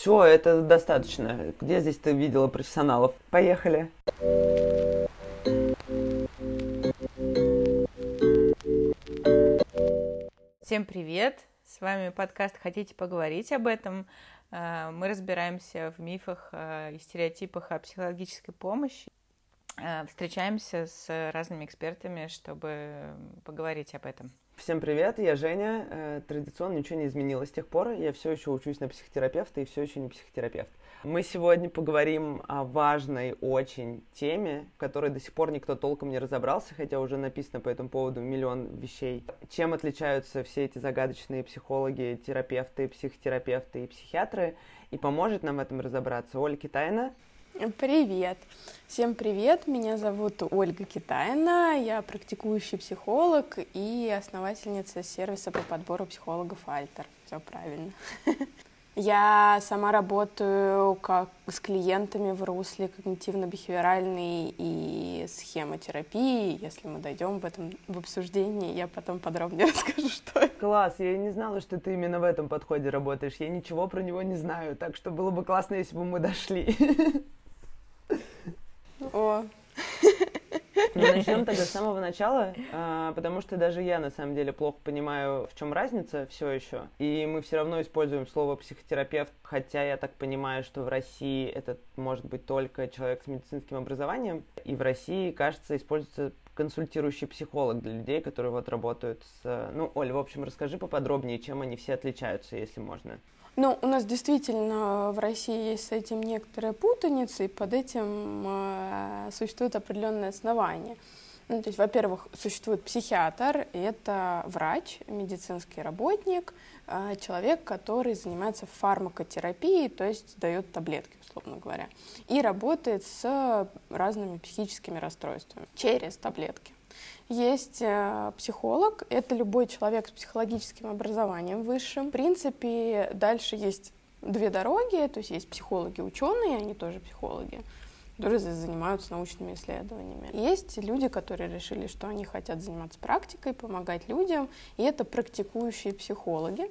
Все, это достаточно. Где здесь ты видела профессионалов? Поехали. Всем привет! С вами подкаст «Хотите поговорить об этом?» э, Мы разбираемся в мифах и стереотипах о психологической помощи. Э, встречаемся с разными экспертами, чтобы поговорить об этом. Всем привет, я Женя. Э, традиционно ничего не изменилось с тех пор. Я все еще учусь на психотерапевта и все еще не психотерапевт. Мы сегодня поговорим о важной очень теме, в которой до сих пор никто толком не разобрался, хотя уже написано по этому поводу миллион вещей. Чем отличаются все эти загадочные психологи, терапевты, психотерапевты и психиатры? И поможет нам в этом разобраться Оля Китайна. Привет! Всем привет! Меня зовут Ольга Китайна, я практикующий психолог и основательница сервиса по подбору психологов Альтер. Все правильно. Я сама работаю как с клиентами в русле когнитивно-бихевиоральной и схемотерапии. Если мы дойдем в этом в обсуждении, я потом подробнее расскажу, что это. Класс, я не знала, что ты именно в этом подходе работаешь. Я ничего про него не знаю, так что было бы классно, если бы мы дошли. О. Ну, начнем тогда с самого начала, а, потому что даже я на самом деле плохо понимаю, в чем разница все еще. И мы все равно используем слово психотерапевт, хотя я так понимаю, что в России это может быть только человек с медицинским образованием. И в России, кажется, используется консультирующий психолог для людей, которые вот работают с... Ну, Оля, в общем, расскажи поподробнее, чем они все отличаются, если можно. Ну, у нас действительно в России есть с этим некоторая путаница, и под этим э, существует определенное основание. Ну, то есть, во-первых, существует психиатр, это врач, медицинский работник, э, человек, который занимается фармакотерапией, то есть дает таблетки, условно говоря, и работает с разными психическими расстройствами через таблетки. Есть э, психолог, это любой человек с психологическим образованием высшим. В принципе, дальше есть две дороги, то есть есть психологи, ученые, они тоже психологи, которые занимаются научными исследованиями. Есть люди, которые решили, что они хотят заниматься практикой, помогать людям, и это практикующие психологи.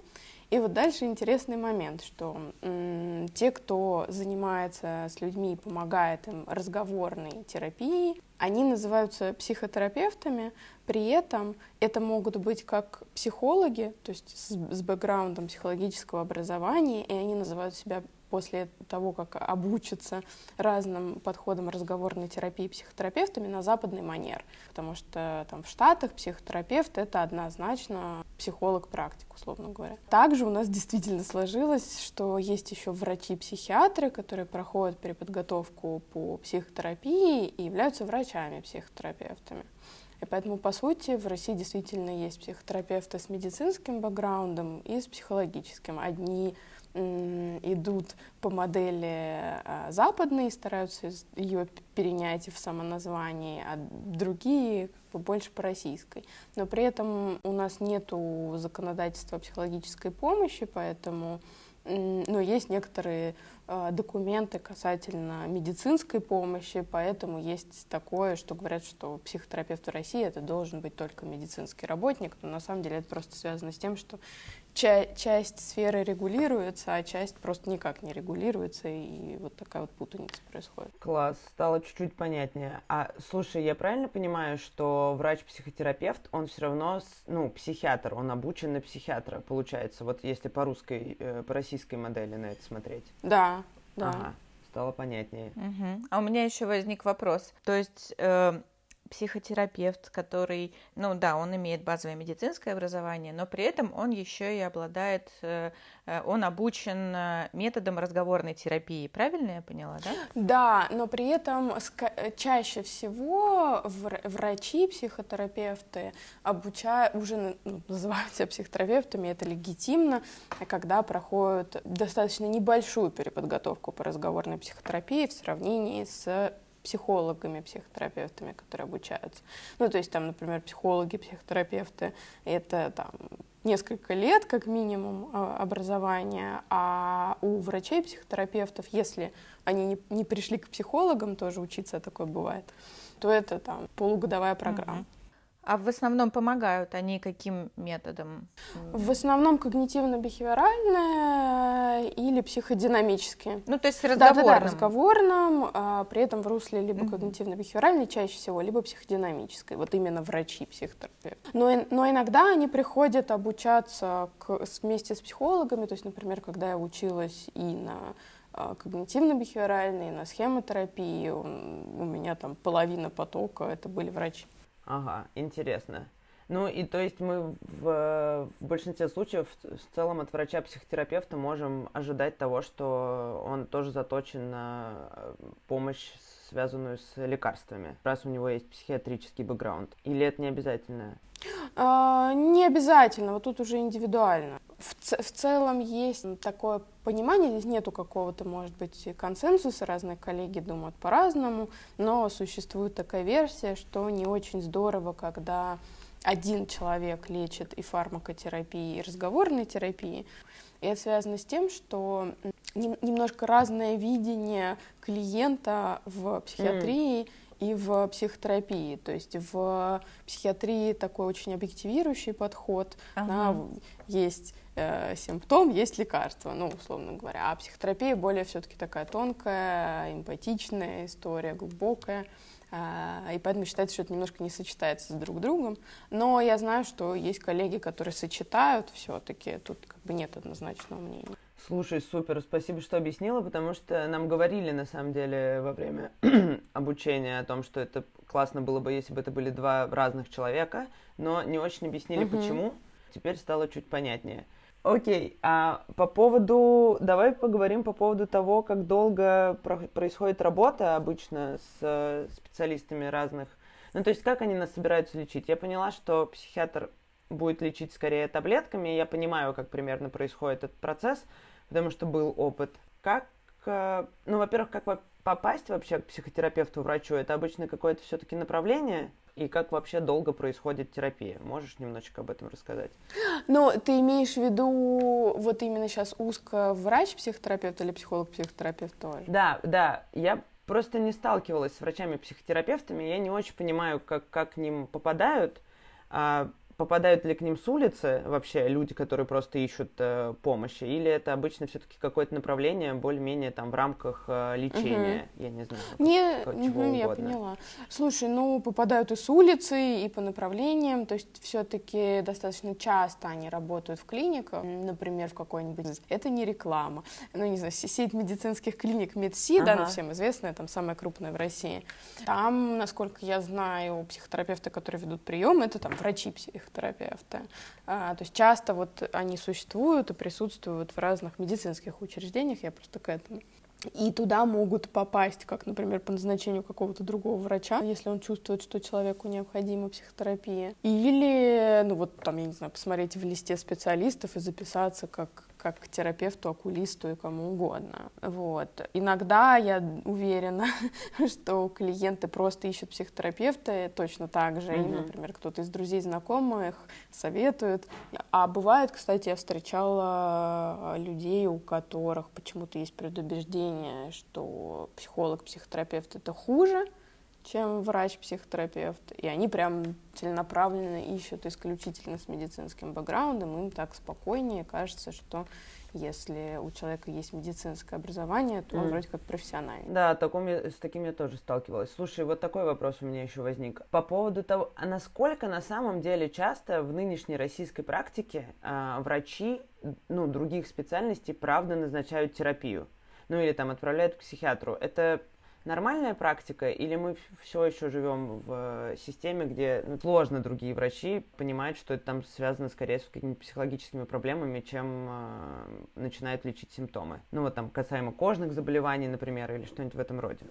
И вот дальше интересный момент, что м, те, кто занимается с людьми помогает им разговорной терапией, они называются психотерапевтами, при этом это могут быть как психологи, то есть с, с бэкграундом психологического образования, и они называют себя после того, как обучатся разным подходам разговорной терапии психотерапевтами на западный манер. Потому что там в Штатах психотерапевт — это однозначно психолог-практик, условно говоря. Также у нас действительно сложилось, что есть еще врачи-психиатры, которые проходят переподготовку по психотерапии и являются врачами-психотерапевтами. И поэтому, по сути, в России действительно есть психотерапевты с медицинским бэкграундом и с психологическим. Одни идут по модели а, западной, стараются ее перенять в самоназвании, а другие как бы больше по российской. Но при этом у нас нет законодательства психологической помощи, поэтому но есть некоторые э, документы касательно медицинской помощи, поэтому есть такое, что говорят, что психотерапевт в России это должен быть только медицинский работник, но на самом деле это просто связано с тем, что ча- часть сферы регулируется, а часть просто никак не регулируется, и вот такая вот путаница происходит. Класс, стало чуть-чуть понятнее. А слушай, я правильно понимаю, что врач-психотерапевт, он все равно, ну, психиатр, он обучен на психиатра, получается, вот если по русской, э, по российской модели на это смотреть? Да, да. Ага, стало понятнее. Угу. А у меня еще возник вопрос. То есть э, психотерапевт, который, ну да, он имеет базовое медицинское образование, но при этом он еще и обладает, э, э, он обучен э, методом разговорной терапии, правильно я поняла, да? Да, но при этом чаще всего врачи, психотерапевты обучают, уже ну, называют психотерапевтами, это легитимно, когда проходят достаточно небольшую переподготовку по разговорной психотерапии в сравнении с психологами, психотерапевтами, которые обучаются. Ну, то есть там, например, психологи, психотерапевты, это там несколько лет, как минимум, а, образования, а у врачей, психотерапевтов, если они не, не пришли к психологам, тоже учиться такое бывает, то это там полугодовая программа. А в основном помогают они каким методом? В основном когнитивно-бихеверальное или психодинамические. Ну, то есть разговорным. Да, да, да, разговорным, а, при этом в русле либо mm-hmm. когнитивно-бихеверальной чаще всего, либо психодинамической. Вот именно врачи, психотерапевты. Но, но иногда они приходят обучаться к, вместе с психологами, то есть, например, когда я училась и на а, когнитивно-бихеверальной, на схемотерапии, у меня там половина потока это были врачи. Ага, интересно. Ну и то есть мы в, в большинстве случаев в целом от врача-психотерапевта можем ожидать того, что он тоже заточен на э, помощь, связанную с лекарствами, раз у него есть психиатрический бэкграунд. Или это не обязательно? А, не обязательно, вот тут уже индивидуально. В, в целом есть такое понимание, здесь нету какого-то, может быть, консенсуса, разные коллеги думают по-разному, но существует такая версия, что не очень здорово, когда один человек лечит и фармакотерапией, и разговорной терапией. И это связано с тем, что немножко разное видение клиента в психиатрии mm и в психотерапии. То есть в психиатрии такой очень объективирующий подход. Ага. Да, есть э, симптом, есть лекарство, ну, условно говоря. А психотерапия более все-таки такая тонкая, эмпатичная история, глубокая. Э, и поэтому считается, что это немножко не сочетается с друг другом. Но я знаю, что есть коллеги, которые сочетают все-таки. Тут как бы нет однозначного мнения. Слушай, супер, спасибо, что объяснила, потому что нам говорили, на самом деле, во время обучения о том, что это классно было бы, если бы это были два разных человека, но не очень объяснили, угу. почему. Теперь стало чуть понятнее. Окей, а по поводу, давай поговорим по поводу того, как долго про- происходит работа обычно с э, специалистами разных. Ну, то есть, как они нас собираются лечить? Я поняла, что психиатр будет лечить скорее таблетками, я понимаю, как примерно происходит этот процесс, потому что был опыт. Как, э, ну, во-первых, как попасть вообще к психотерапевту, врачу? Это обычно какое-то все-таки направление? И как вообще долго происходит терапия? Можешь немножечко об этом рассказать? Ну, ты имеешь в виду вот именно сейчас узко врач-психотерапевт или психолог-психотерапевт тоже? Да, да. Я просто не сталкивалась с врачами-психотерапевтами, я не очень понимаю, как, как к ним попадают. А, попадают ли к ним с улицы вообще люди, которые просто ищут э, помощи, или это обычно все-таки какое-то направление более-менее там в рамках э, лечения, угу. я не знаю, не, как, чего угу, угодно. Я поняла. Слушай, ну попадают и с улицы, и по направлениям, то есть все-таки достаточно часто они работают в клиниках, например, в какой-нибудь, это не реклама, ну не знаю, сеть медицинских клиник Медси, ага. да, всем известная, там самая крупная в России. Там, насколько я знаю, психотерапевты, которые ведут прием, это там врачи-психотерапевты психотерапевты. А, то есть часто вот они существуют и присутствуют в разных медицинских учреждениях, я просто к этому. И туда могут попасть, как, например, по назначению какого-то другого врача, если он чувствует, что человеку необходима психотерапия. Или, ну вот там, я не знаю, посмотреть в листе специалистов и записаться как как к терапевту, окулисту и кому угодно. Вот. Иногда я уверена, что клиенты просто ищут психотерапевта точно так же. Mm-hmm. Им, например, кто-то из друзей, знакомых советует. А бывает, кстати, я встречала людей, у которых почему-то есть предубеждение, что психолог, психотерапевт это хуже, чем врач-психотерапевт. И они прям целенаправленно ищут исключительно с медицинским бэкграундом. Им так спокойнее кажется, что если у человека есть медицинское образование, то он mm. вроде как профессиональный. Да, таком я, с таким я тоже сталкивалась. Слушай, вот такой вопрос у меня еще возник. По поводу того, а насколько на самом деле часто в нынешней российской практике а, врачи, ну, других специальностей, правда назначают терапию? Ну, или там отправляют к психиатру. Это нормальная практика, или мы все еще живем в системе, где ну, сложно другие врачи понимают, что это там связано скорее с какими-то психологическими проблемами, чем э, начинают лечить симптомы. Ну вот там касаемо кожных заболеваний, например, или что-нибудь в этом роде.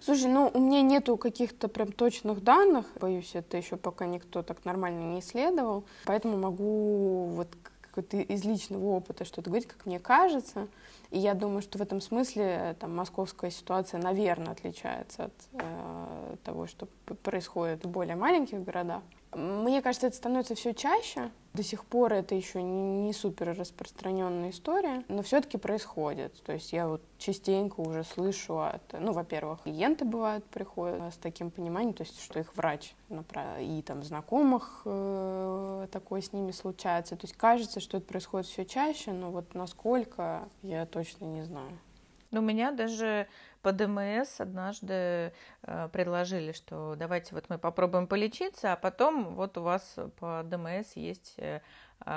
Слушай, ну у меня нету каких-то прям точных данных, боюсь, это еще пока никто так нормально не исследовал, поэтому могу вот какой-то из личного опыта что-то говорить, как мне кажется. И я думаю, что в этом смысле э, там, московская ситуация, наверное, отличается от э, того, что происходит в более маленьких городах. Мне кажется, это становится все чаще, До сих пор это еще не супер распространенная история, но все-таки происходит. То есть я вот частенько уже слышу от, ну, во-первых, клиенты бывают приходят с таким пониманием, то есть что их врач и там знакомых э, такое с ними случается. То есть кажется, что это происходит все чаще, но вот насколько я точно не знаю. Ну, у меня даже по ДМС однажды э, предложили, что давайте вот мы попробуем полечиться, а потом вот у вас по ДМС есть э,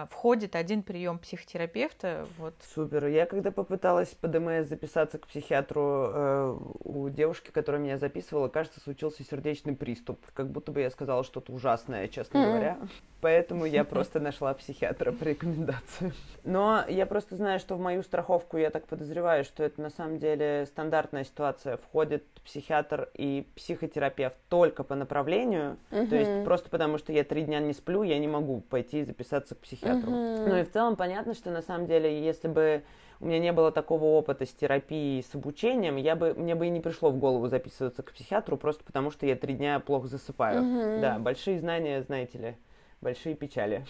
входит один прием психотерапевта. Вот. Супер. Я когда попыталась по ДМС записаться к психиатру, э, у девушки, которая меня записывала, кажется, случился сердечный приступ. Как будто бы я сказала что-то ужасное, честно mm-hmm. говоря. Поэтому я просто нашла психиатра по рекомендации. Но я просто знаю, что в мою страховку я так подозреваю, что это на самом деле стандартная ситуация. Входит психиатр и психотерапевт только по направлению. Mm-hmm. То есть просто потому, что я три дня не сплю, я не могу пойти и записаться к психиатру психиатру. Mm-hmm. Ну и в целом понятно, что на самом деле, если бы у меня не было такого опыта с терапией, с обучением, я бы, мне бы и не пришло в голову записываться к психиатру, просто потому что я три дня плохо засыпаю. Mm-hmm. Да, большие знания, знаете ли, большие печали.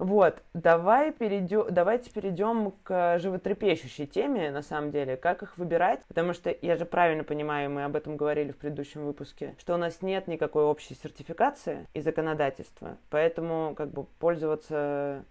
Вот, давай перейдем, давайте перейдем к животрепещущей теме, на самом деле, как их выбирать, потому что я же правильно понимаю, мы об этом говорили в предыдущем выпуске, что у нас нет никакой общей сертификации и законодательства, поэтому как бы пользоваться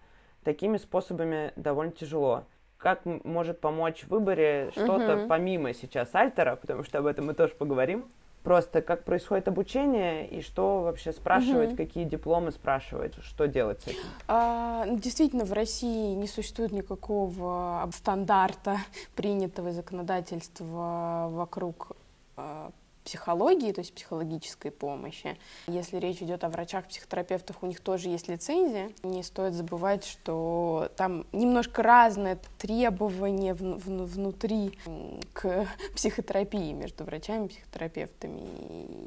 такими способами довольно тяжело. Как может помочь в выборе что-то угу. помимо сейчас альтера, потому что об этом мы тоже поговорим, просто как происходит обучение и что вообще спрашивать, угу. какие дипломы спрашивать, что делать с этим? А, ну, действительно, в России не существует никакого стандарта принятого законодательства вокруг а, психологии, то есть психологической помощи. Если речь идет о врачах, психотерапевтах, у них тоже есть лицензия. Не стоит забывать, что там немножко разные требования в, в, внутри к психотерапии между врачами, психотерапевтами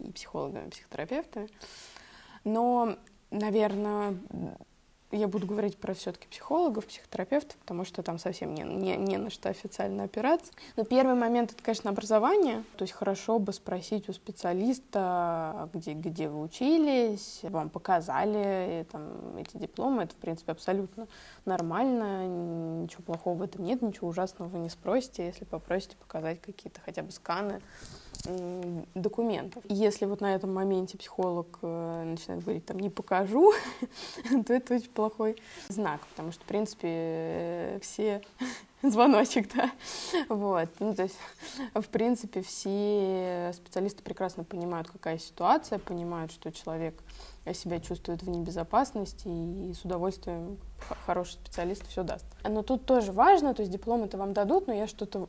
и психологами, психотерапевтами. Но, наверное, я буду говорить про все-таки психологов, психотерапевтов, потому что там совсем не, не, не на что официально опираться. Но первый момент это, конечно, образование. То есть хорошо бы спросить у специалиста, где, где вы учились, вам показали там, эти дипломы. Это, в принципе, абсолютно нормально, ничего плохого в этом нет, ничего ужасного вы не спросите, если попросите показать какие-то хотя бы сканы документов. Если вот на этом моменте психолог э, начинает говорить, там, не покажу, то это очень плохой знак, потому что, в принципе, все звоночек, да, вот, ну, то есть, в принципе, все специалисты прекрасно понимают, какая ситуация, понимают, что человек себя чувствует в небезопасности и с удовольствием хороший специалист все даст. Но тут тоже важно, то есть диплом это вам дадут, но я что-то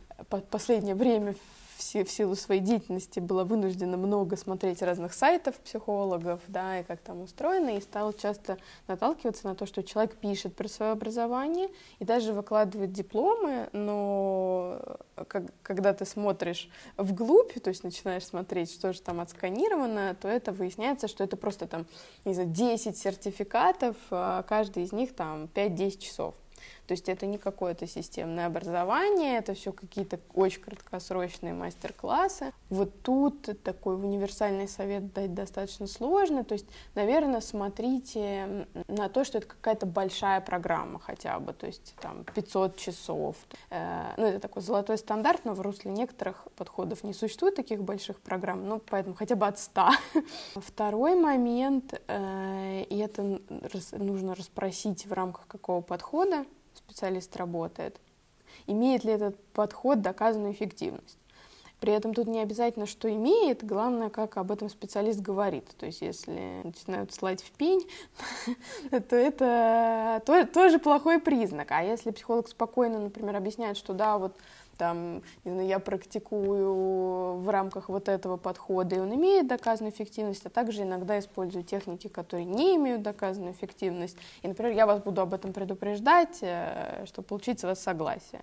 последнее время в силу своей деятельности была вынуждена много смотреть разных сайтов психологов, да, и как там устроено, и стала часто наталкиваться на то, что человек пишет про свое образование и даже выкладывает дипломы, но как, когда ты смотришь вглубь, то есть начинаешь смотреть, что же там отсканировано, то это выясняется, что это просто там, не знаю, 10 сертификатов, а каждый из них там 5-10 часов. То есть это не какое-то системное образование, это все какие-то очень краткосрочные мастер-классы. Вот тут такой универсальный совет дать достаточно сложно. То есть, наверное, смотрите на то, что это какая-то большая программа хотя бы, то есть там 500 часов. Э, ну, это такой золотой стандарт, но в русле некоторых подходов не существует таких больших программ, ну, поэтому хотя бы от 100. Второй момент, э, и это нужно расспросить в рамках какого подхода, специалист работает, имеет ли этот подход доказанную эффективность. При этом тут не обязательно, что имеет, главное, как об этом специалист говорит. То есть, если начинают слать в пень, то это тоже плохой признак. А если психолог спокойно, например, объясняет, что да, вот там, я практикую в рамках вот этого подхода, и он имеет доказанную эффективность, а также иногда использую техники, которые не имеют доказанную эффективность. И, например, я вас буду об этом предупреждать, э, чтобы получить с вас согласие.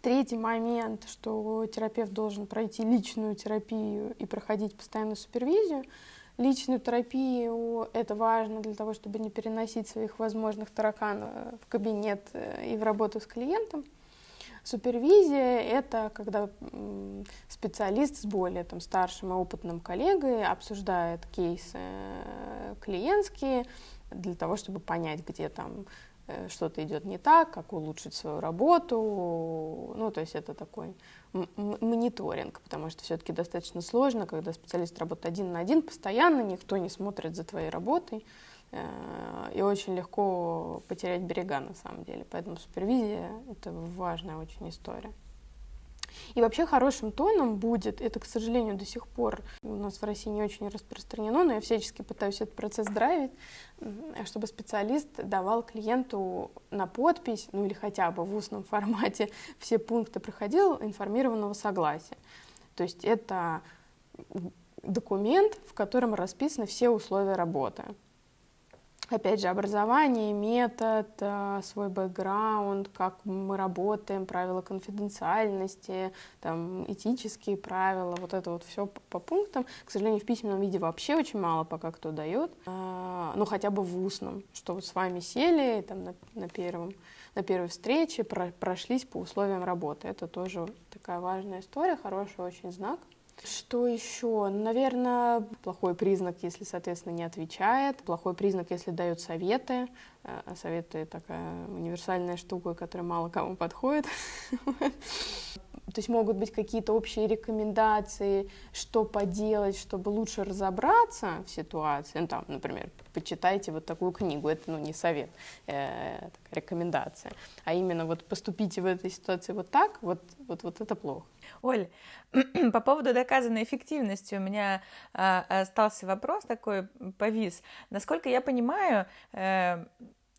Третий момент, что терапевт должен пройти личную терапию и проходить постоянную супервизию. Личную терапию это важно для того, чтобы не переносить своих возможных тараканов в кабинет э, и в работу с клиентом. Супервизия — это когда специалист с более там, старшим и опытным коллегой обсуждает кейсы э, клиентские, для того, чтобы понять, где там э, что-то идет не так, как улучшить свою работу. Ну, то есть это такой мониторинг, потому что все-таки достаточно сложно, когда специалист работает один на один постоянно, никто не смотрит за твоей работой, и очень легко потерять берега на самом деле. Поэтому супервизия — это важная очень история. И вообще хорошим тоном будет, это, к сожалению, до сих пор у нас в России не очень распространено, но я всячески пытаюсь этот процесс драйвить, чтобы специалист давал клиенту на подпись, ну или хотя бы в устном формате все пункты проходил информированного согласия. То есть это документ, в котором расписаны все условия работы опять же, образование, метод, э, свой бэкграунд, как мы работаем, правила конфиденциальности, там, этические правила, вот это вот все по пунктам. К сожалению, в письменном виде вообще очень мало пока кто дает, ну, хотя бы в устном, что вот с вами сели там на, на первом на первой встрече про прошлись по условиям работы. Это тоже такая важная история, хороший очень знак. Что еще? Наверное, плохой признак, если, соответственно, не отвечает. Плохой признак, если дает советы. Э, советы такая универсальная штука, которая мало кому подходит. То есть могут быть какие-то общие рекомендации, что поделать, чтобы лучше разобраться в ситуации. Ну, там, например, почитайте вот такую книгу. Это, ну, не совет, э, рекомендация. А именно вот поступите в этой ситуации вот так, вот, вот, вот это плохо. Оль, по поводу доказанной эффективности у меня а, остался вопрос такой, повис. Насколько я понимаю, э,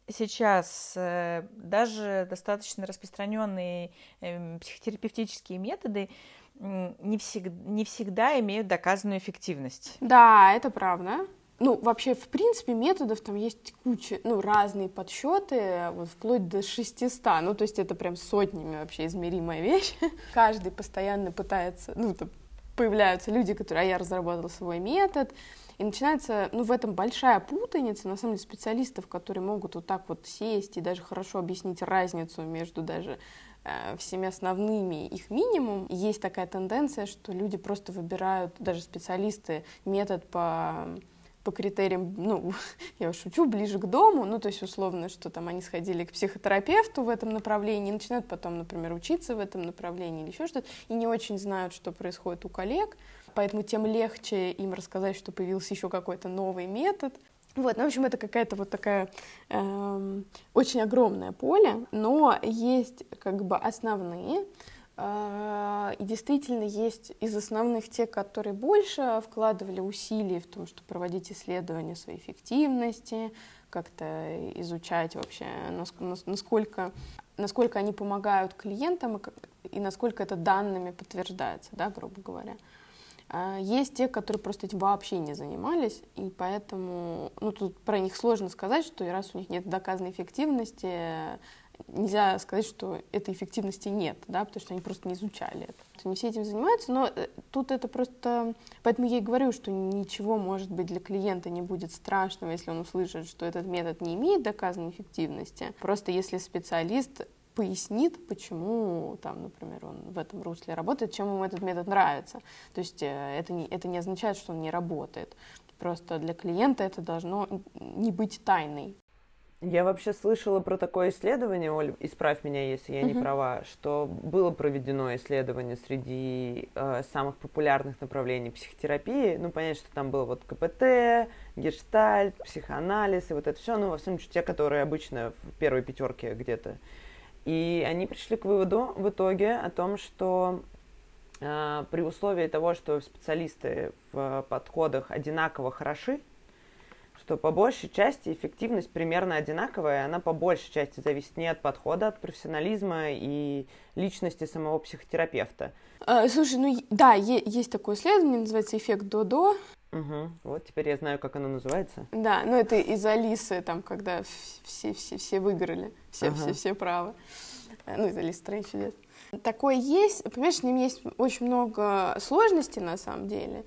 сейчас э, даже достаточно распространенные э, психотерапевтические методы не, всег не всегда имеют доказанную эффективность. Да, это правда. Ну, вообще, в принципе, методов там есть куча, ну, разные подсчеты, вот вплоть до 600, ну, то есть это прям сотнями вообще измеримая вещь. Каждый постоянно пытается, ну, там появляются люди, которые, а я разработал свой метод, и начинается, ну, в этом большая путаница, на самом деле, специалистов, которые могут вот так вот сесть и даже хорошо объяснить разницу между даже э, всеми основными их минимум. есть такая тенденция, что люди просто выбирают, даже специалисты, метод по по критериям, ну, я шучу, ближе к дому, ну, то есть условно, что там они сходили к психотерапевту в этом направлении, начинают потом, например, учиться в этом направлении или еще что-то, и не очень знают, что происходит у коллег, поэтому тем легче им рассказать, что появился еще какой-то новый метод. Вот, ну, в общем, это какая-то вот такая эм, очень огромное поле, но есть как бы основные, и действительно есть из основных те, которые больше вкладывали усилий в том, чтобы проводить исследования своей эффективности, как-то изучать вообще, насколько, насколько они помогают клиентам и насколько это данными подтверждается, да, грубо говоря. А, есть те, которые просто этим вообще не занимались, и поэтому ну, тут про них сложно сказать, что раз у них нет доказанной эффективности, нельзя сказать, что этой эффективности нет, да, потому что они просто не изучали это. Не все этим занимаются, но э, тут это просто... Поэтому я и говорю, что ничего, может быть, для клиента не будет страшного, если он услышит, что этот метод не имеет доказанной эффективности. Просто если специалист пояснит, почему, там, например, он в этом русле работает, чем ему этот метод нравится. То есть э, это не, это не означает, что он не работает. Просто для клиента это должно не быть тайной. Я вообще слышала про такое исследование, Оль, исправь меня, если я не права, что было проведено исследование среди э, самых популярных направлений психотерапии. Ну, понятно, что там было вот КПТ, гештальт, психоанализ и вот это все, ну, во всем те, которые обычно в первой пятерке где-то. И они пришли к выводу в итоге о том, что э, при условии того, что специалисты в подходах одинаково хороши, что по большей части эффективность примерно одинаковая, она по большей части зависит не от подхода, от профессионализма и личности самого психотерапевта. А, слушай, ну да, есть такое исследование, называется эффект Додо. Угу. Вот теперь я знаю, как оно называется. Да, ну это из Алисы, там, когда все, все, все выиграли, все, ага. все, все правы. Ну, из Алисы страны чудес. Такое есть, понимаешь, с ним есть очень много сложностей на самом деле.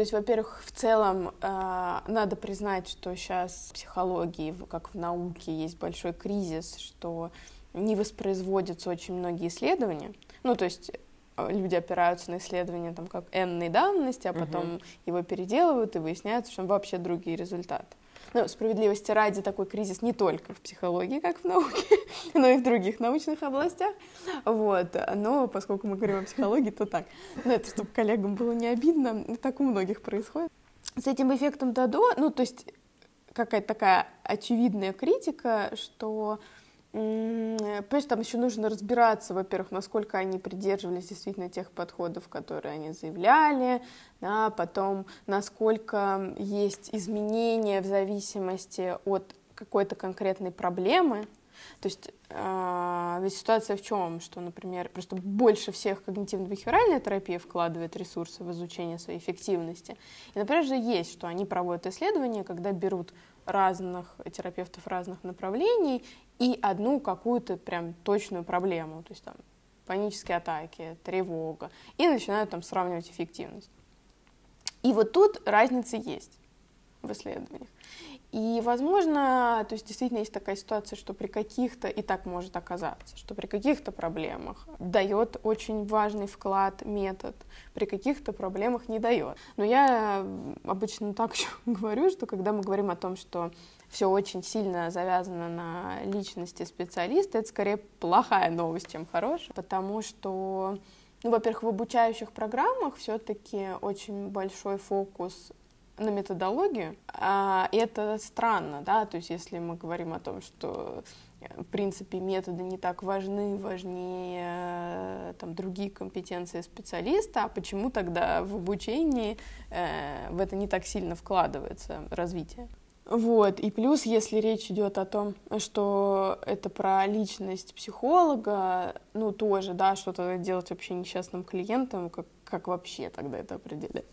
То есть, во-первых, в целом э, надо признать, что сейчас в психологии, как в науке, есть большой кризис, что не воспроизводятся очень многие исследования. Ну, то есть э, люди опираются на исследования там как n давности, а потом угу. его переделывают и выясняется, что вообще другие результаты. Ну, справедливости ради, такой кризис не только в психологии, как в науке, но и в других научных областях. Вот. Но поскольку мы говорим о психологии, то так. Но это, чтобы коллегам было не обидно, так у многих происходит. С этим эффектом Дадо, ну, то есть какая-то такая очевидная критика, что Понимаешь, там еще нужно разбираться, во-первых, насколько они придерживались действительно тех подходов, которые они заявляли, да, потом, насколько есть изменения в зависимости от какой-то конкретной проблемы. То есть э, ведь ситуация в чем? Что, например, просто больше всех когнитивно-бихевиоральная терапия вкладывает ресурсы в изучение своей эффективности. И, например, же есть, что они проводят исследования, когда берут разных терапевтов разных направлений и одну какую-то прям точную проблему, то есть там панические атаки, тревога, и начинают там сравнивать эффективность. И вот тут разница есть в исследованиях. И, возможно, то есть действительно есть такая ситуация, что при каких-то, и так может оказаться, что при каких-то проблемах дает очень важный вклад метод, при каких-то проблемах не дает. Но я обычно так еще говорю, что когда мы говорим о том, что все очень сильно завязано на личности специалиста, это скорее плохая новость, чем хорошая, потому что ну, во-первых, в обучающих программах все-таки очень большой фокус на методологию. А, это странно, да, то есть если мы говорим о том, что в принципе методы не так важны, важнее э, там, другие компетенции специалиста, а почему тогда в обучении э, в это не так сильно вкладывается развитие? Вот, и плюс, если речь идет о том, что это про личность психолога, ну, тоже, да, что-то делать вообще несчастным клиентам, как, как вообще тогда это определять?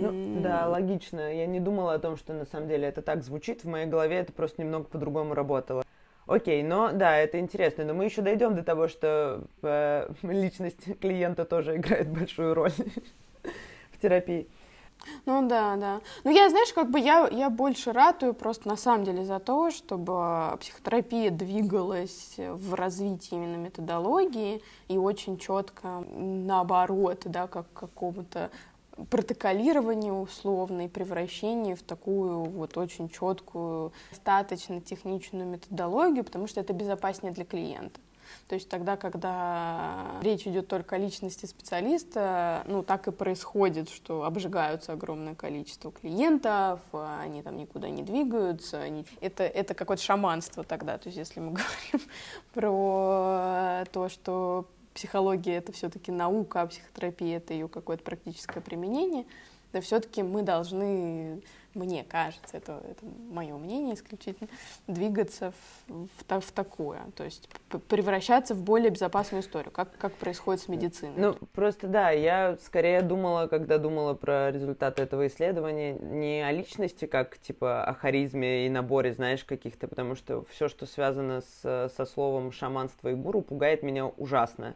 Ну, да, логично. Я не думала о том, что на самом деле это так звучит. В моей голове это просто немного по-другому работало. Окей, но да, это интересно. Но мы еще дойдем до того, что э, личность клиента тоже играет большую роль в терапии. Ну да, да. Ну я, знаешь, как бы я, я больше ратую просто на самом деле за то, чтобы психотерапия двигалась в развитии именно методологии и очень четко наоборот, да, как какому-то протоколирование условно и превращение в такую вот очень четкую, достаточно техничную методологию, потому что это безопаснее для клиента. То есть тогда, когда речь идет только о личности специалиста, ну, так и происходит, что обжигаются огромное количество клиентов, они там никуда не двигаются. Это, это какое-то шаманство тогда. То есть если мы говорим про то, что психология это все-таки наука, а психотерапия это ее какое-то практическое применение, да все-таки мы должны мне кажется, это, это мое мнение исключительно, двигаться в, в, в такое, то есть превращаться в более безопасную историю, как, как происходит с медициной. Ну, просто да, я скорее думала, когда думала про результаты этого исследования, не о личности, как типа о харизме и наборе, знаешь, каких-то, потому что все, что связано с, со словом шаманство и гуру, пугает меня ужасно.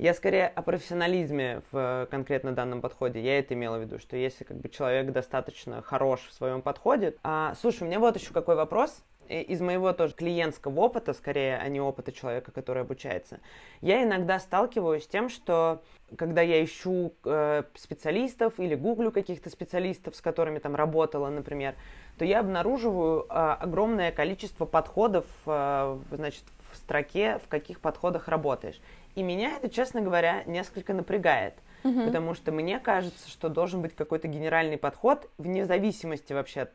Я скорее о профессионализме в конкретно данном подходе. Я это имела в виду, что если как бы человек достаточно хорош в своем подходе. А, слушай, у меня вот еще какой вопрос из моего тоже клиентского опыта, скорее, а не опыта человека, который обучается, я иногда сталкиваюсь с тем, что когда я ищу э, специалистов или гуглю каких-то специалистов, с которыми там работала, например, то я обнаруживаю э, огромное количество подходов, э, значит, в строке, в каких подходах работаешь. И меня это, честно говоря, несколько напрягает. Угу. Потому что мне кажется, что должен быть какой-то генеральный подход, вне зависимости вообще от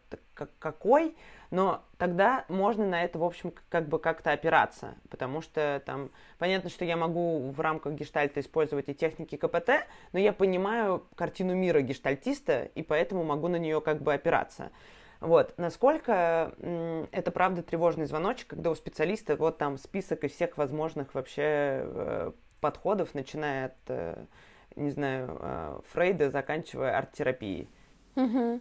какой, но тогда можно на это, в общем, как бы как-то опираться, потому что там понятно, что я могу в рамках гештальта использовать и техники КПТ, но я понимаю картину мира гештальтиста, и поэтому могу на нее как бы опираться. Вот. Насколько это правда тревожный звоночек, когда у специалиста вот там список из всех возможных вообще э, подходов, начиная от, э, не знаю, э, Фрейда, заканчивая арт-терапией. Угу.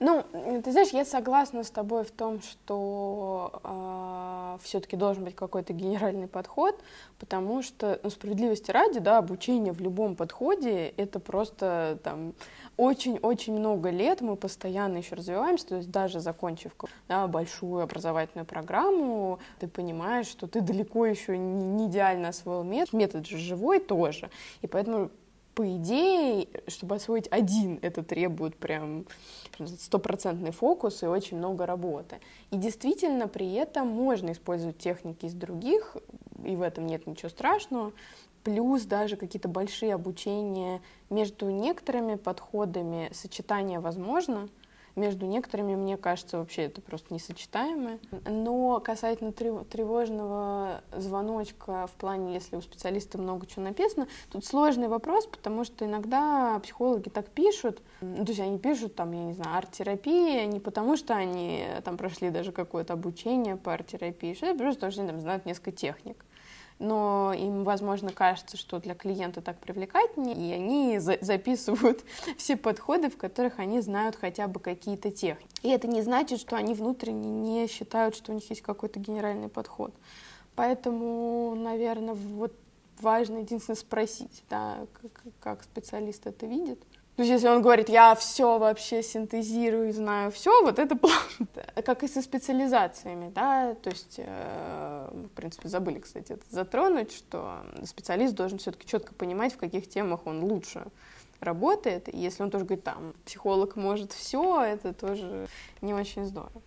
Ну, ты знаешь, я согласна с тобой в том, что э, а, все-таки должен быть какой-то генеральный подход, потому что, ну, справедливости ради, да, обучение в любом подходе это просто там очень-очень много лет мы постоянно еще развиваемся, то есть даже закончив да, большую образовательную программу, ты понимаешь, что ты далеко еще не, идеально освоил метод, метод же живой тоже, и поэтому по идее, чтобы освоить один, это требует прям стопроцентный фокус и очень много работы. И действительно, при этом можно использовать техники из других, и в этом нет ничего страшного. Плюс даже какие-то большие обучения между некоторыми подходами сочетание возможно, между некоторыми, мне кажется, вообще это просто несочетаемое. Но касательно тревожного звоночка в плане, если у специалиста много чего написано, тут сложный вопрос, потому что иногда психологи так пишут, ну, то есть они пишут там, я не знаю, арт-терапия, не потому что они там прошли даже какое-то обучение по арт-терапии, это просто потому что они там знают несколько техник но им, возможно, кажется, что для клиента так привлекательнее, и они за записывают все подходы, в которых они знают хотя бы какие-то техники. И это не значит, что они внутренне не считают, что у них есть какой-то генеральный подход. Поэтому, наверное, вот важно единственное спросить, да, как, как специалист это видит. То есть, если он говорит, я все вообще синтезирую, знаю все, вот это. Как и со специализациями, да, то есть, э, в принципе, забыли, кстати, это затронуть, что специалист должен все-таки четко понимать, в каких темах он лучше работает. И если он тоже говорит, там, психолог может все, это тоже не очень здорово.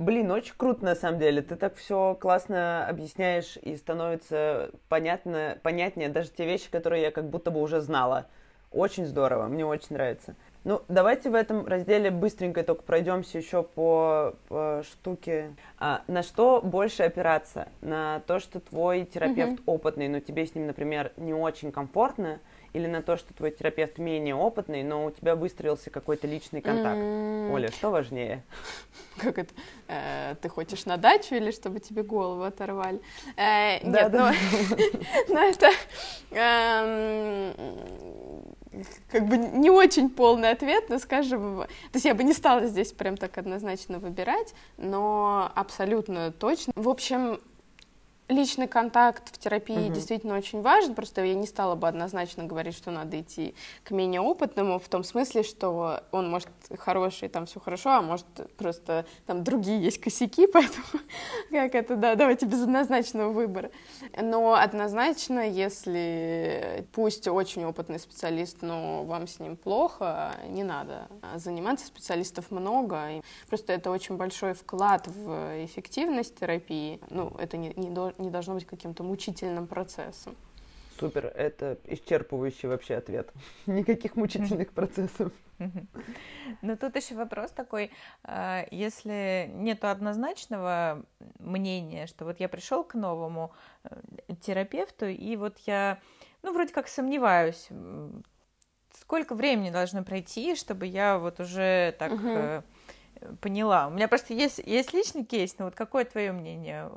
Блин, очень круто на самом деле. Ты так все классно объясняешь и становится понятно, понятнее даже те вещи, которые я как будто бы уже знала. Очень здорово, мне очень нравится. Ну, давайте в этом разделе быстренько только пройдемся еще по, по штуке. А, на что больше опираться? На то, что твой терапевт mm-hmm. опытный, но тебе с ним, например, не очень комфортно, или на то, что твой терапевт менее опытный, но у тебя выстроился какой-то личный контакт? Mm-hmm. Оля, что важнее? Как это? Э, ты хочешь на дачу или чтобы тебе голову оторвали? Э, да, нет, да. но это эм, как бы не очень полный ответ, но скажем, то есть я бы не стала здесь прям так однозначно выбирать, но абсолютно точно. В общем, Личный контакт в терапии угу. действительно очень важен, просто я не стала бы однозначно говорить, что надо идти к менее опытному, в том смысле, что он может хороший, там все хорошо, а может просто там другие есть косяки, поэтому как это, да, давайте без однозначного выбора. Но однозначно, если пусть очень опытный специалист, но вам с ним плохо, не надо заниматься, специалистов много, и просто это очень большой вклад в эффективность терапии, ну, это не, не, не должно быть каким-то мучительным процессом. Супер, это исчерпывающий вообще ответ. Никаких мучительных процессов. Но тут еще вопрос такой, а, если нет однозначного мнения, что вот я пришел к новому э, терапевту, и вот я, ну, вроде как сомневаюсь, сколько времени должно пройти, чтобы я вот уже так угу поняла. У меня просто есть, есть личный кейс, но вот какое твое мнение,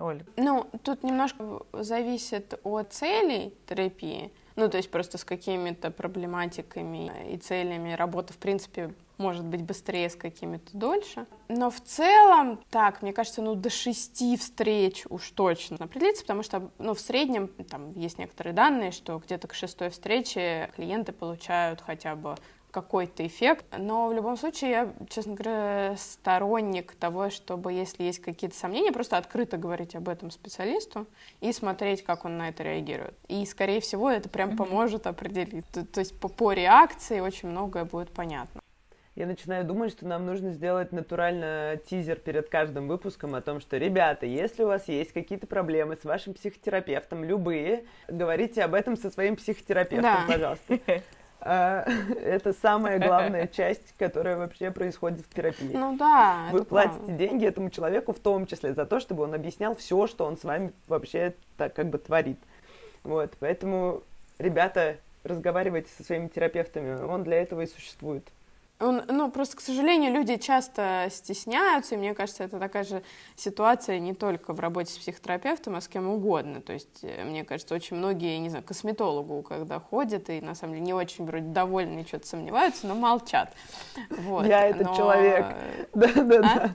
Оль? Ну, тут немножко зависит от целей терапии. Ну, то есть просто с какими-то проблематиками и целями работа, в принципе, может быть быстрее, с какими-то дольше. Но в целом, так, мне кажется, ну, до шести встреч уж точно определиться, потому что, ну, в среднем, там, есть некоторые данные, что где-то к шестой встрече клиенты получают хотя бы какой-то эффект. Но в любом случае я, честно говоря, сторонник того, чтобы, если есть какие-то сомнения, просто открыто говорить об этом специалисту и смотреть, как он на это реагирует. И, скорее всего, это прям поможет определить. То, то есть по, по реакции очень многое будет понятно. Я начинаю думать, что нам нужно сделать натурально тизер перед каждым выпуском о том, что, ребята, если у вас есть какие-то проблемы с вашим психотерапевтом, любые, говорите об этом со своим психотерапевтом, да. пожалуйста. Это самая главная часть, которая вообще происходит в терапии. Ну да. Вы платите правда. деньги этому человеку, в том числе за то, чтобы он объяснял все, что он с вами вообще так как бы творит. Вот, поэтому, ребята, разговаривайте со своими терапевтами, он для этого и существует. Он, ну, просто, к сожалению, люди часто стесняются, и мне кажется, это такая же ситуация не только в работе с психотерапевтом, а с кем угодно. То есть, э, мне кажется, очень многие, не знаю, косметологу, когда ходят, и на самом деле не очень вроде довольны и что-то сомневаются, но молчат. Вот. Я этот но... человек. Да-да-да. А?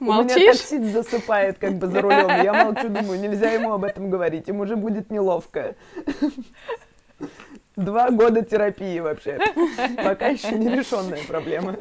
Молчишь? У меня таксист засыпает как бы за рулем. Я молчу, думаю, нельзя ему об этом говорить, ему уже будет неловко. Два года терапии вообще. Пока еще не решенная проблема.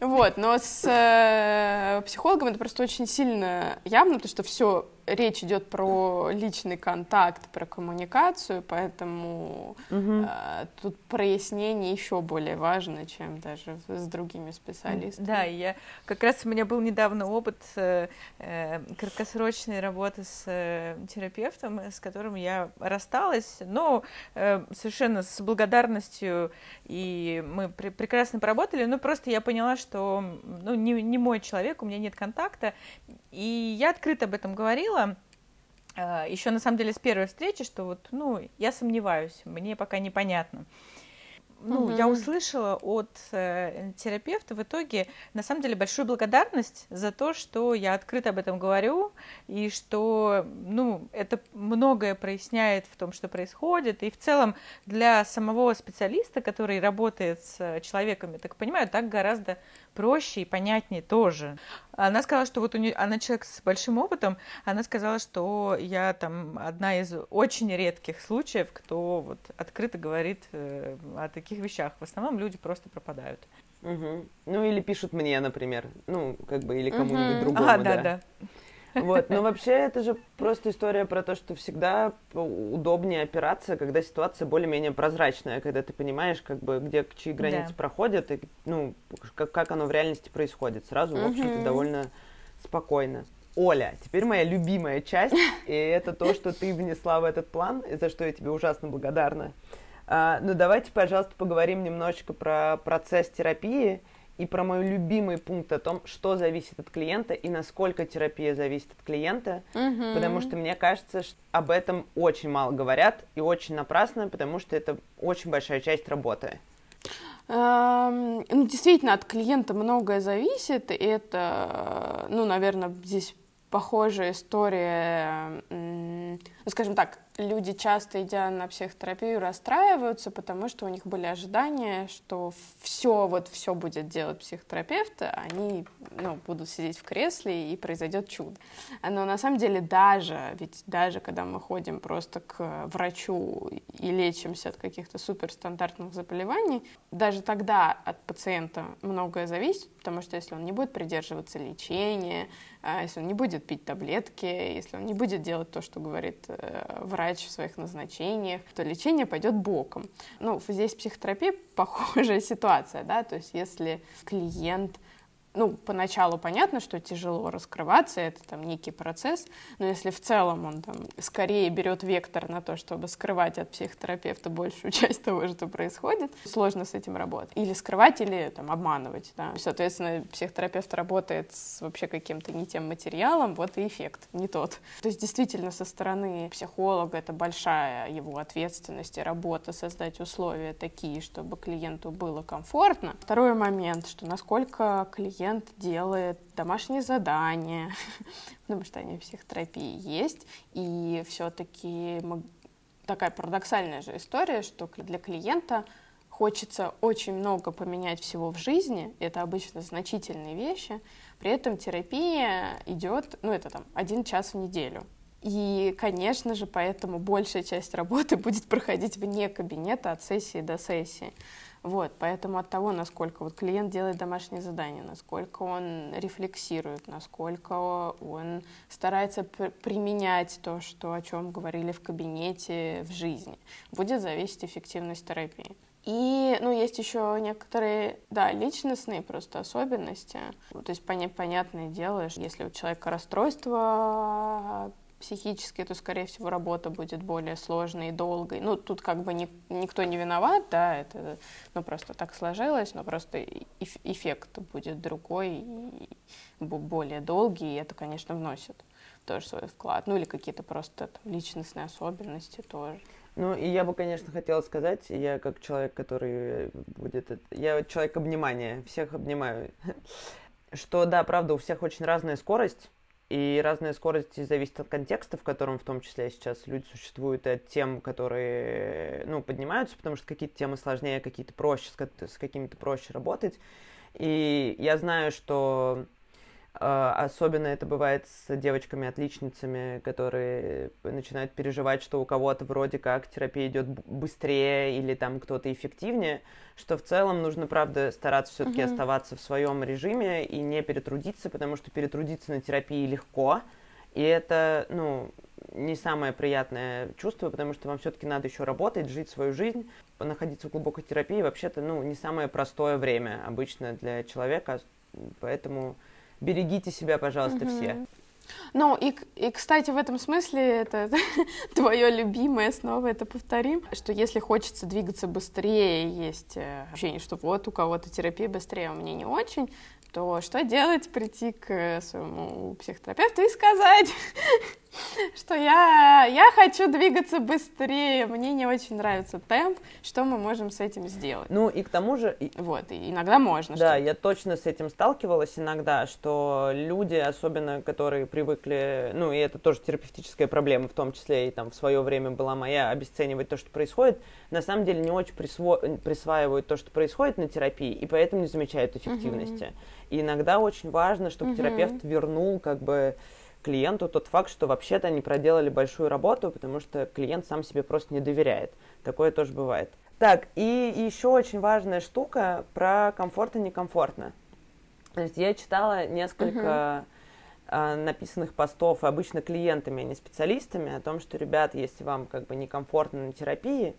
Вот, но с э, психологом это просто очень сильно явно, то что все речь идет про личный контакт, про коммуникацию, поэтому угу. э, тут прояснение еще более важно, чем даже с другими специалистами. Да, я как раз у меня был недавно опыт э, э, краткосрочной работы с э, терапевтом, с которым я рассталась, но э, совершенно с благодарностью, и мы пр прекрасно поработали, но просто я поняла, что ну, не, не мой человек, у меня нет контакта, и я открыто об этом говорила, а, еще на самом деле с первой встречи, что вот, ну, я сомневаюсь, мне пока непонятно ну, угу. я услышала от э, терапевта в итоге, на самом деле, большую благодарность за то, что я открыто об этом говорю, и что, ну, это многое проясняет в том, что происходит, и в целом для самого специалиста, который работает с человеком, я так понимаю, так гораздо проще и понятнее тоже. Она сказала, что вот у нее, она человек с большим опытом, она сказала, что я там одна из очень редких случаев, кто вот открыто говорит э, о таких вещах. В основном люди просто пропадают. Угу. Ну или пишут мне, например, ну как бы или кому-нибудь угу. другому. А, да, да. да. Вот, но вообще это же просто история про то, что всегда удобнее опираться, когда ситуация более-менее прозрачная, когда ты понимаешь, как бы, где чьи границы да. проходят, и, ну, как, как оно в реальности происходит. Сразу, в общем-то, довольно спокойно. Оля, теперь моя любимая часть, и это то, что ты внесла в этот план, и за что я тебе ужасно благодарна. А, ну, давайте, пожалуйста, поговорим немножечко про процесс терапии и про мой любимый пункт о том, что зависит от клиента и насколько терапия зависит от клиента, угу. потому что мне кажется, что об этом очень мало говорят и очень напрасно, потому что это очень большая часть работы. Ну, действительно, от клиента многое зависит, это, ну, наверное, здесь похожая история, ну, скажем так, люди часто, идя на психотерапию, расстраиваются, потому что у них были ожидания, что все, вот все будет делать психотерапевт, а они ну, будут сидеть в кресле и произойдет чудо. Но на самом деле даже, ведь даже когда мы ходим просто к врачу и лечимся от каких-то суперстандартных заболеваний, даже тогда от пациента многое зависит, потому что если он не будет придерживаться лечения, если он не будет пить таблетки, если он не будет делать то, что говорит э, врач в своих назначениях, то лечение пойдет боком. Ну, здесь психотерапия похожая ситуация, да, то есть если клиент ну, поначалу понятно, что тяжело раскрываться, это там некий процесс, но если в целом он там скорее берет вектор на то, чтобы скрывать от психотерапевта большую часть того, что происходит, сложно с этим работать. Или скрывать, или там обманывать, да. Соответственно, психотерапевт работает с вообще каким-то не тем материалом, вот и эффект не тот. То есть действительно со стороны психолога это большая его ответственность и работа создать условия такие, чтобы клиенту было комфортно. Второй момент, что насколько клиент клиент делает домашние задания, потому что они в психотерапии есть, и все-таки такая парадоксальная же история, что для клиента хочется очень много поменять всего в жизни, это обычно значительные вещи, при этом терапия идет, ну это там один час в неделю. И, конечно же, поэтому большая часть работы будет проходить вне кабинета от сессии до сессии. Вот, поэтому от того, насколько вот клиент делает домашние задания, насколько он рефлексирует, насколько он старается применять то, что, о чем говорили в кабинете, в жизни, будет зависеть эффективность терапии. И, ну, есть еще некоторые, да, личностные просто особенности. То есть, понятное дело, если у человека расстройство психически, то, скорее всего, работа будет более сложной и долгой. Ну, тут как бы ни, никто не виноват, да, это ну, просто так сложилось, но просто эффект будет другой более долгий, и это, конечно, вносит тоже свой вклад. Ну, или какие-то просто там, личностные особенности тоже. Ну, и я бы, конечно, хотела сказать, я как человек, который будет... Я человек обнимания, всех обнимаю, что, да, правда, у всех очень разная скорость, и разная скорость зависит от контекста, в котором в том числе сейчас люди существуют, и от тем, которые ну, поднимаются, потому что какие-то темы сложнее, какие-то проще, с какими-то проще работать. И я знаю, что особенно это бывает с девочками-отличницами, которые начинают переживать, что у кого-то вроде как терапия идет быстрее или там кто-то эффективнее, что в целом нужно, правда, стараться все-таки mm-hmm. оставаться в своем режиме и не перетрудиться, потому что перетрудиться на терапии легко, И это, ну, не самое приятное чувство, потому что вам все-таки надо еще работать, жить свою жизнь, находиться в глубокой терапии вообще-то, ну, не самое простое время обычно для человека, поэтому берегите себя, пожалуйста, все. Ну, и, и, кстати, в этом смысле это твое любимое, снова это повторим, что если хочется двигаться быстрее, есть э, ощущение, что вот у кого-то терапия быстрее, а у меня не очень, то что делать? Прийти к своему психотерапевту и сказать, что я, я хочу двигаться быстрее, мне не очень нравится темп, что мы можем с этим сделать? Ну и к тому же... Вот, и иногда можно. Да, я точно с этим сталкивалась иногда, что люди, особенно которые привыкли, ну и это тоже терапевтическая проблема, в том числе и там в свое время была моя, обесценивать то, что происходит, на самом деле не очень присво... присваивают то, что происходит на терапии, и поэтому не замечают эффективности. Mm-hmm. И иногда очень важно, чтобы mm-hmm. терапевт вернул как бы клиенту тот факт, что вообще-то они проделали большую работу, потому что клиент сам себе просто не доверяет. Такое тоже бывает. Так, и еще очень важная штука про комфорт и некомфортно. То есть я читала несколько uh-huh. написанных постов, обычно клиентами, а не специалистами, о том, что, ребят, если вам как бы некомфортно на терапии,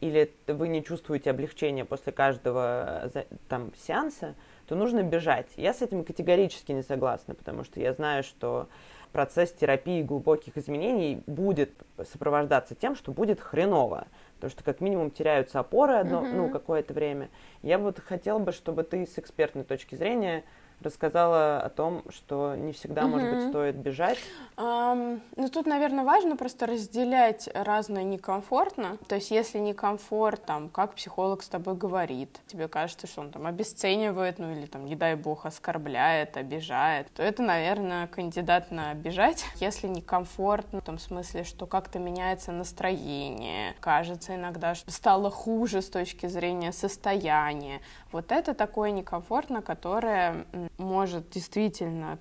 или вы не чувствуете облегчения после каждого там сеанса, то нужно бежать. Я с этим категорически не согласна, потому что я знаю, что процесс терапии глубоких изменений будет сопровождаться тем, что будет хреново. Потому что как минимум теряются опоры одно, mm-hmm. ну, какое-то время. Я вот хотела бы, чтобы ты с экспертной точки зрения рассказала о том, что не всегда, mm-hmm. может быть, стоит бежать. Um, ну, тут, наверное, важно просто разделять разное некомфортно. То есть, если некомфорт, там, как психолог с тобой говорит, тебе кажется, что он там обесценивает, ну, или там, не дай бог, оскорбляет, обижает, то это, наверное, кандидат на обижать. Если некомфортно, в том смысле, что как-то меняется настроение, кажется иногда, что стало хуже с точки зрения состояния, вот это такое некомфортно, которое может действительно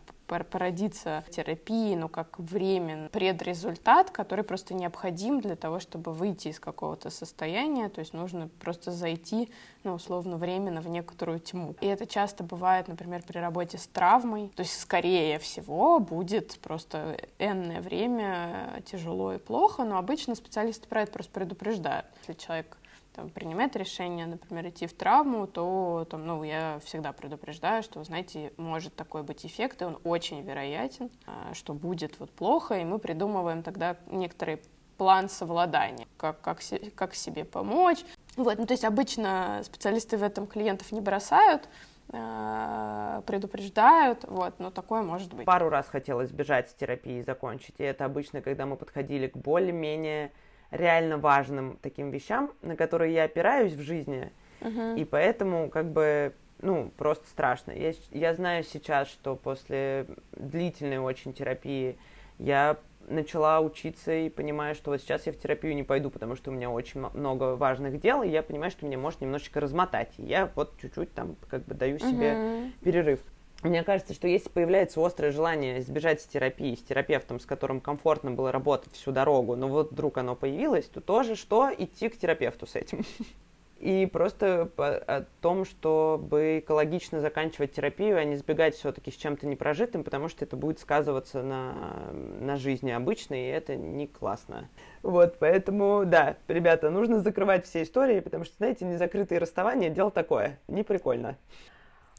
породиться терапии, ну, как временный предрезультат, который просто необходим для того, чтобы выйти из какого-то состояния, то есть нужно просто зайти, ну, условно, временно в некоторую тьму. И это часто бывает, например, при работе с травмой, то есть, скорее всего, будет просто энное время тяжело и плохо, но обычно специалисты про это просто предупреждают. Если человек там, принимает решение, например, идти в травму, то там, ну, я всегда предупреждаю, что, знаете, может такой быть эффект, и он очень вероятен, а, что будет вот плохо, и мы придумываем тогда некоторый план совладания, как, как, как себе помочь. Вот, ну, то есть обычно специалисты в этом клиентов не бросают, а, предупреждают, вот, но такое может быть. Пару раз хотелось бежать с терапии и закончить, и это обычно, когда мы подходили к более-менее реально важным таким вещам, на которые я опираюсь в жизни, uh-huh. и поэтому как бы ну, просто страшно. Я, я знаю сейчас, что после длительной очень терапии я начала учиться и понимаю, что вот сейчас я в терапию не пойду, потому что у меня очень много важных дел, и я понимаю, что меня может немножечко размотать. И я вот чуть-чуть там как бы даю себе uh-huh. перерыв. Мне кажется, что если появляется острое желание сбежать с терапии, с терапевтом, с которым комфортно было работать всю дорогу, но вот вдруг оно появилось, то тоже что идти к терапевту с этим. И просто о том, чтобы экологично заканчивать терапию, а не сбегать все-таки с чем-то непрожитым, потому что это будет сказываться на, на жизни обычной, и это не классно. Вот, поэтому, да, ребята, нужно закрывать все истории, потому что, знаете, незакрытые расставания – дело такое, не прикольно.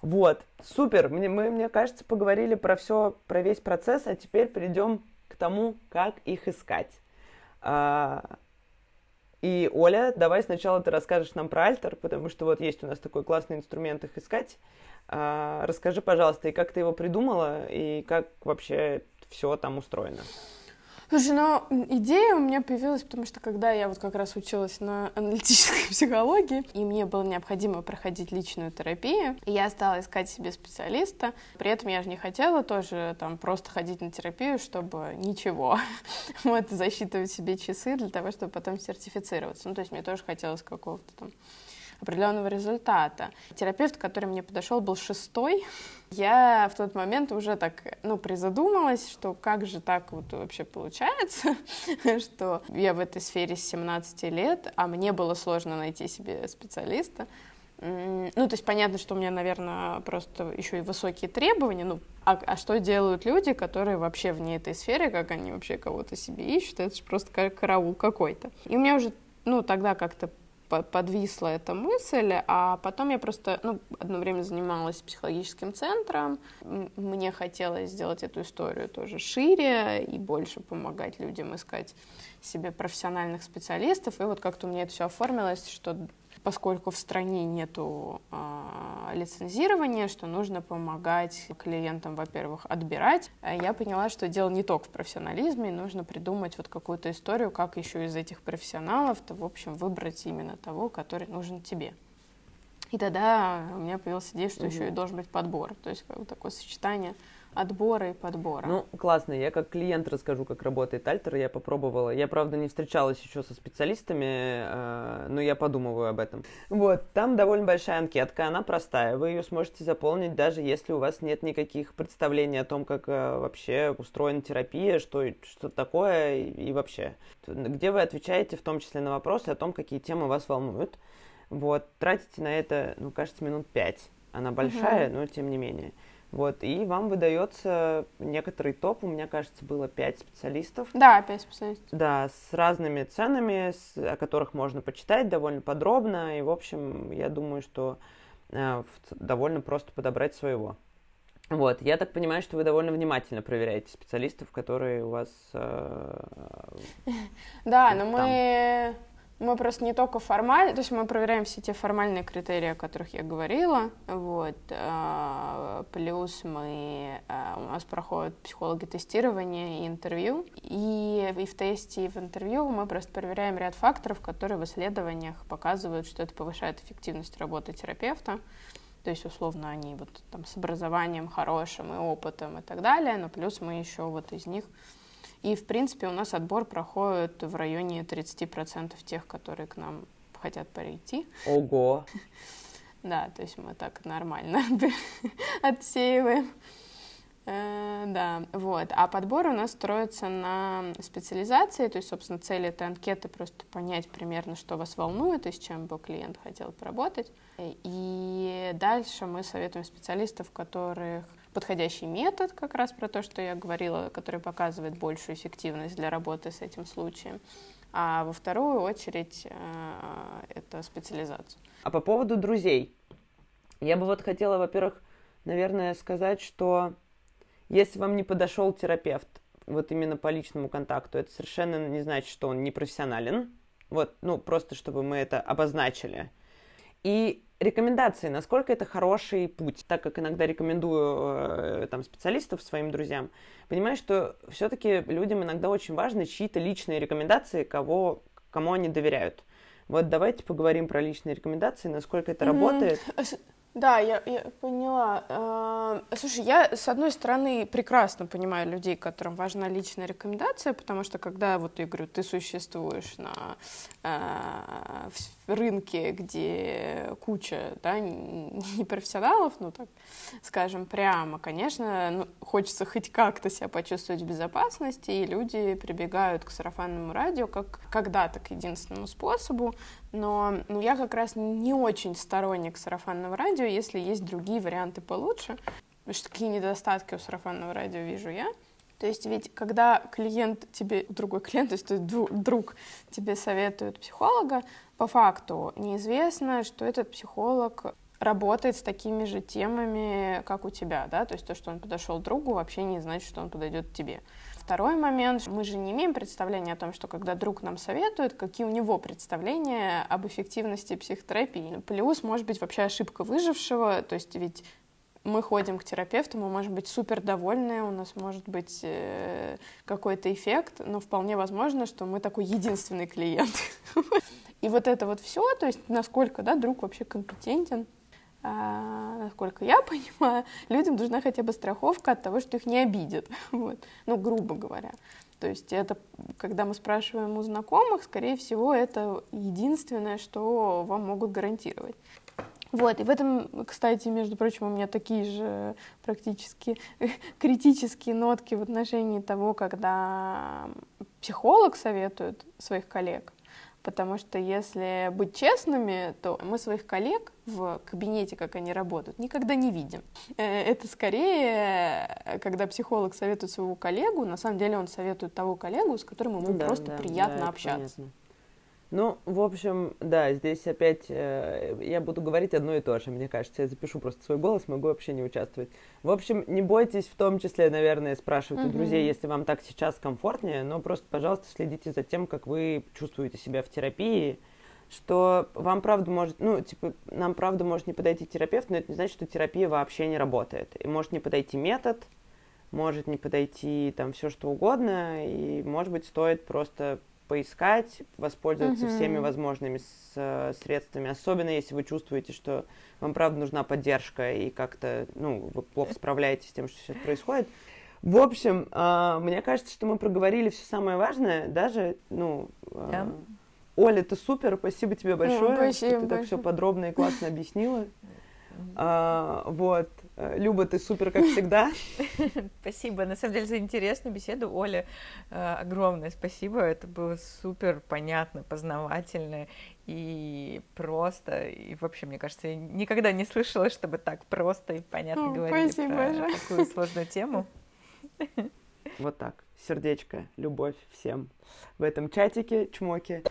Вот, супер. Мне, мы, мне кажется, поговорили про все, про весь процесс, а теперь перейдем к тому, как их искать. А, и, Оля, давай сначала ты расскажешь нам про Альтер, потому что вот есть у нас такой классный инструмент их искать. А, расскажи, пожалуйста, и как ты его придумала, и как вообще все там устроено. Слушай, ну, идея у меня появилась, потому что когда я вот как раз училась на аналитической психологии, и мне было необходимо проходить личную терапию, я стала искать себе специалиста. При этом я же не хотела тоже там просто ходить на терапию, чтобы ничего. Вот, засчитывать себе часы для того, чтобы потом сертифицироваться. Ну, то есть мне тоже хотелось какого-то там определенного результата. Терапевт, который мне подошел, был шестой. Я в тот момент уже так, ну, призадумалась, что как же так вот вообще получается, что я в этой сфере с 17 лет, а мне было сложно найти себе специалиста. Ну, то есть понятно, что у меня, наверное, просто еще и высокие требования. Ну, а, а что делают люди, которые вообще вне этой сферы, как они вообще кого-то себе ищут? Это же просто караул какой-то. И у меня уже, ну, тогда как-то подвисла эта мысль, а потом я просто, ну, одно время занималась психологическим центром, мне хотелось сделать эту историю тоже шире и больше помогать людям искать себе профессиональных специалистов, и вот как-то у меня это все оформилось, что поскольку в стране нету э, лицензирования, что нужно помогать клиентам, во-первых, отбирать. А я поняла, что дело не только в профессионализме, нужно придумать вот какую-то историю, как еще из этих профессионалов-то, в общем, выбрать именно того, который нужен тебе. И тогда у меня появилась идея, что угу. еще и должен быть подбор, то есть как бы такое сочетание отбора и подбора. Ну, классно. Я как клиент расскажу, как работает Альтер. Я попробовала. Я, правда, не встречалась еще со специалистами, э, но я подумываю об этом. Вот, там довольно большая анкетка, она простая. Вы ее сможете заполнить, даже если у вас нет никаких представлений о том, как э, вообще устроена терапия, что, что такое и, и вообще. Где вы отвечаете в том числе на вопросы о том, какие темы вас волнуют. Вот, тратите на это, ну, кажется, минут пять. Она большая, угу. но тем не менее. Вот, и вам выдается некоторый топ, у меня, кажется, было пять специалистов. Да, пять специалистов. Да, с разными ценами, с, о которых можно почитать довольно подробно, и, в общем, я думаю, что э, довольно просто подобрать своего. Вот, я так понимаю, что вы довольно внимательно проверяете специалистов, которые у вас... Э, да, но мы мы просто не только формально, то есть мы проверяем все те формальные критерии, о которых я говорила, вот, а, плюс мы, а, у нас проходят психологи тестирования и интервью, и, и в тесте, и в интервью мы просто проверяем ряд факторов, которые в исследованиях показывают, что это повышает эффективность работы терапевта, то есть, условно, они вот там с образованием хорошим и опытом и так далее, но плюс мы еще вот из них и, в принципе, у нас отбор проходит в районе 30% тех, которые к нам хотят прийти. Ого! Да, то есть мы так нормально отсеиваем. Э, да, вот. А подбор у нас строится на специализации, то есть, собственно, цель этой анкеты просто понять примерно, что вас волнует и с чем бы клиент хотел поработать. И дальше мы советуем специалистов, которых подходящий метод, как раз про то, что я говорила, который показывает большую эффективность для работы с этим случаем. А во вторую очередь э, это специализация. А по поводу друзей. Я бы вот хотела, во-первых, наверное, сказать, что если вам не подошел терапевт, вот именно по личному контакту, это совершенно не значит, что он не профессионален. Вот, ну, просто чтобы мы это обозначили. И рекомендации, насколько это хороший путь, так как иногда рекомендую э, там, специалистов своим друзьям, понимаю, что все-таки людям иногда очень важны чьи-то личные рекомендации, кого, кому они доверяют. Вот давайте поговорим про личные рекомендации, насколько это mm-hmm. работает. Да, я, я поняла. А, слушай, я, с одной стороны, прекрасно понимаю людей, которым важна личная рекомендация, потому что, когда, вот я говорю, ты существуешь на э, рынке, где куча да, непрофессионалов, ну, так скажем, прямо, конечно, ну, хочется хоть как-то себя почувствовать в безопасности, и люди прибегают к сарафанному радио как когда-то к единственному способу, но ну, я как раз не очень сторонник сарафанного радио, если есть другие варианты получше. Потому что какие недостатки у сарафанного радио вижу я. То есть ведь когда клиент тебе, другой клиент, то есть друг тебе советует психолога, по факту неизвестно, что этот психолог работает с такими же темами, как у тебя, да, то есть то, что он подошел другу, вообще не значит, что он подойдет тебе. Второй момент, мы же не имеем представления о том, что когда друг нам советует, какие у него представления об эффективности психотерапии. Плюс, может быть, вообще ошибка выжившего, то есть ведь мы ходим к терапевту, мы можем быть супер довольны, у нас может быть э, какой-то эффект, но вполне возможно, что мы такой единственный клиент. И вот это вот все, то есть насколько да, друг вообще компетентен, насколько я понимаю, людям нужна хотя бы страховка от того, что их не обидят, вот. ну, грубо говоря. То есть это, когда мы спрашиваем у знакомых, скорее всего, это единственное, что вам могут гарантировать. Вот, и в этом, кстати, между прочим, у меня такие же практически критические нотки в отношении того, когда психолог советует своих коллег, Потому что если быть честными, то мы своих коллег в кабинете, как они работают, никогда не видим. Э, это скорее, когда психолог советует своего коллегу, на самом деле он советует того коллегу, с которым ему ну, да, просто да, приятно да, общаться. Понятно. Ну, в общем, да, здесь опять э, я буду говорить одно и то же, мне кажется. Я запишу просто свой голос, могу вообще не участвовать. В общем, не бойтесь в том числе, наверное, спрашивать mm-hmm. у друзей, если вам так сейчас комфортнее, но просто, пожалуйста, следите за тем, как вы чувствуете себя в терапии, что вам правда может, ну, типа, нам правда может не подойти терапевт, но это не значит, что терапия вообще не работает. И может не подойти метод, может не подойти там все что угодно, и, может быть, стоит просто поискать, воспользоваться mm-hmm. всеми возможными с, э, средствами, особенно если вы чувствуете, что вам правда нужна поддержка и как-то, ну, вы плохо справляетесь с тем, что сейчас происходит. В общем, э, мне кажется, что мы проговорили все самое важное, даже, ну, э, да. Оля, ты супер, спасибо тебе большое, спасибо что ты большое. так все подробно и классно объяснила. А, вот. Люба, ты супер, как всегда. Спасибо. На самом деле за интересную беседу, Оля, э, огромное спасибо. Это было супер понятно, познавательно и просто. И вообще, мне кажется, я никогда не слышала, чтобы так просто и понятно говорили спасибо про такую сложную тему. Вот так. Сердечко, любовь всем. В этом чатике чмоки.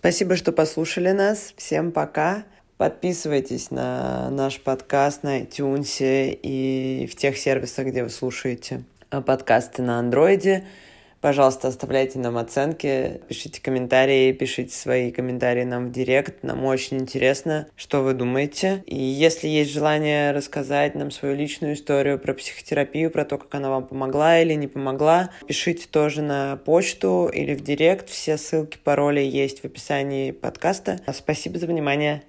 Спасибо, что послушали нас. Всем пока. Подписывайтесь на наш подкаст на iTunes и в тех сервисах, где вы слушаете подкасты на андроиде. Пожалуйста, оставляйте нам оценки, пишите комментарии, пишите свои комментарии нам в директ. Нам очень интересно, что вы думаете. И если есть желание рассказать нам свою личную историю про психотерапию, про то, как она вам помогла или не помогла, пишите тоже на почту или в директ. Все ссылки, пароли есть в описании подкаста. Спасибо за внимание.